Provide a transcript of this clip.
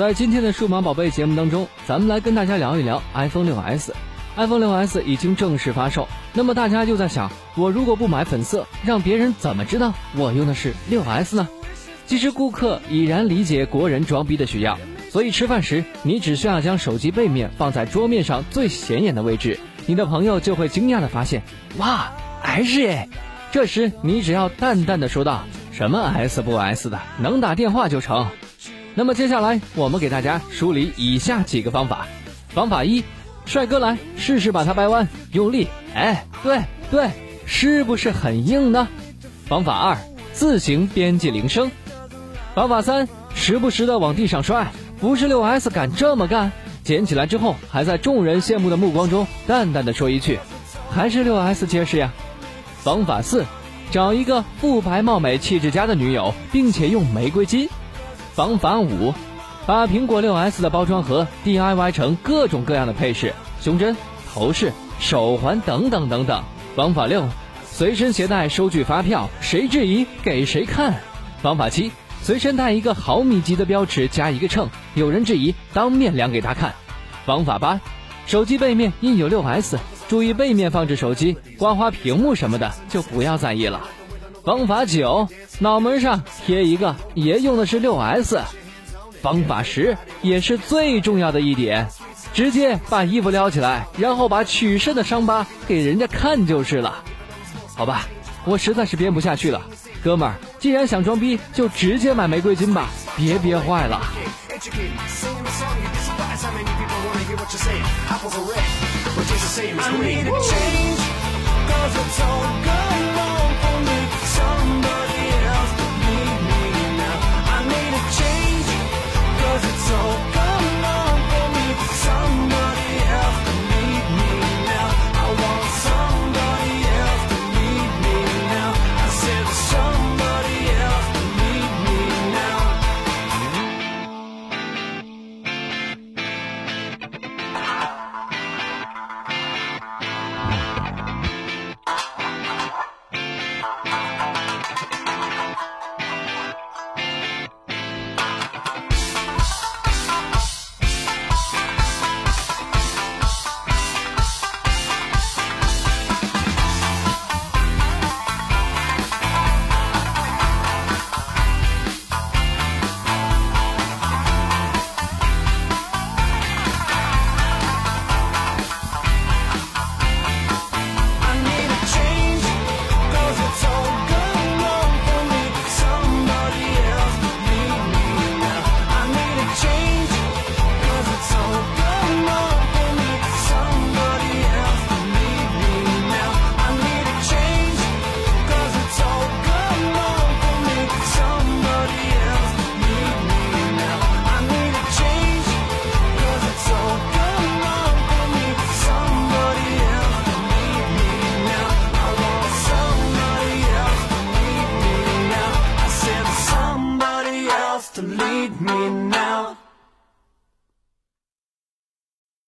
在今天的数码宝贝节目当中，咱们来跟大家聊一聊 iPhone 六 S。iPhone 六 S 已经正式发售，那么大家就在想，我如果不买粉色，让别人怎么知道我用的是六 S 呢？其实顾客已然理解国人装逼的需要，所以吃饭时你只需要将手机背面放在桌面上最显眼的位置，你的朋友就会惊讶的发现，哇，S 耶！这时你只要淡淡的说道，什么 S 不 S 的，能打电话就成。那么接下来我们给大家梳理以下几个方法。方法一，帅哥来试试把它掰弯，用力，哎，对对，是不是很硬呢？方法二，自行编辑铃声。方法三，时不时的往地上摔，不是六 S 敢这么干，捡起来之后还在众人羡慕的目光中淡淡的说一句，还是六 S 结实呀。方法四，找一个肤白貌美、气质佳的女友，并且用玫瑰金。方法五，把苹果六 S 的包装盒 DIY 成各种各样的配饰，胸针、头饰、手环等等等等。方法六，随身携带收据发票，谁质疑给谁看。方法七，随身带一个毫米级的标尺加一个秤，有人质疑当面量给他看。方法八，手机背面印有六 S，注意背面放置手机，刮花屏幕什么的就不要在意了。方法九，脑门上贴一个，爷用的是六 S。方法十，也是最重要的一点，直接把衣服撩起来，然后把取肾的伤疤给人家看就是了。好吧，我实在是编不下去了，哥们儿，既然想装逼，就直接买玫瑰金吧，别憋坏了。me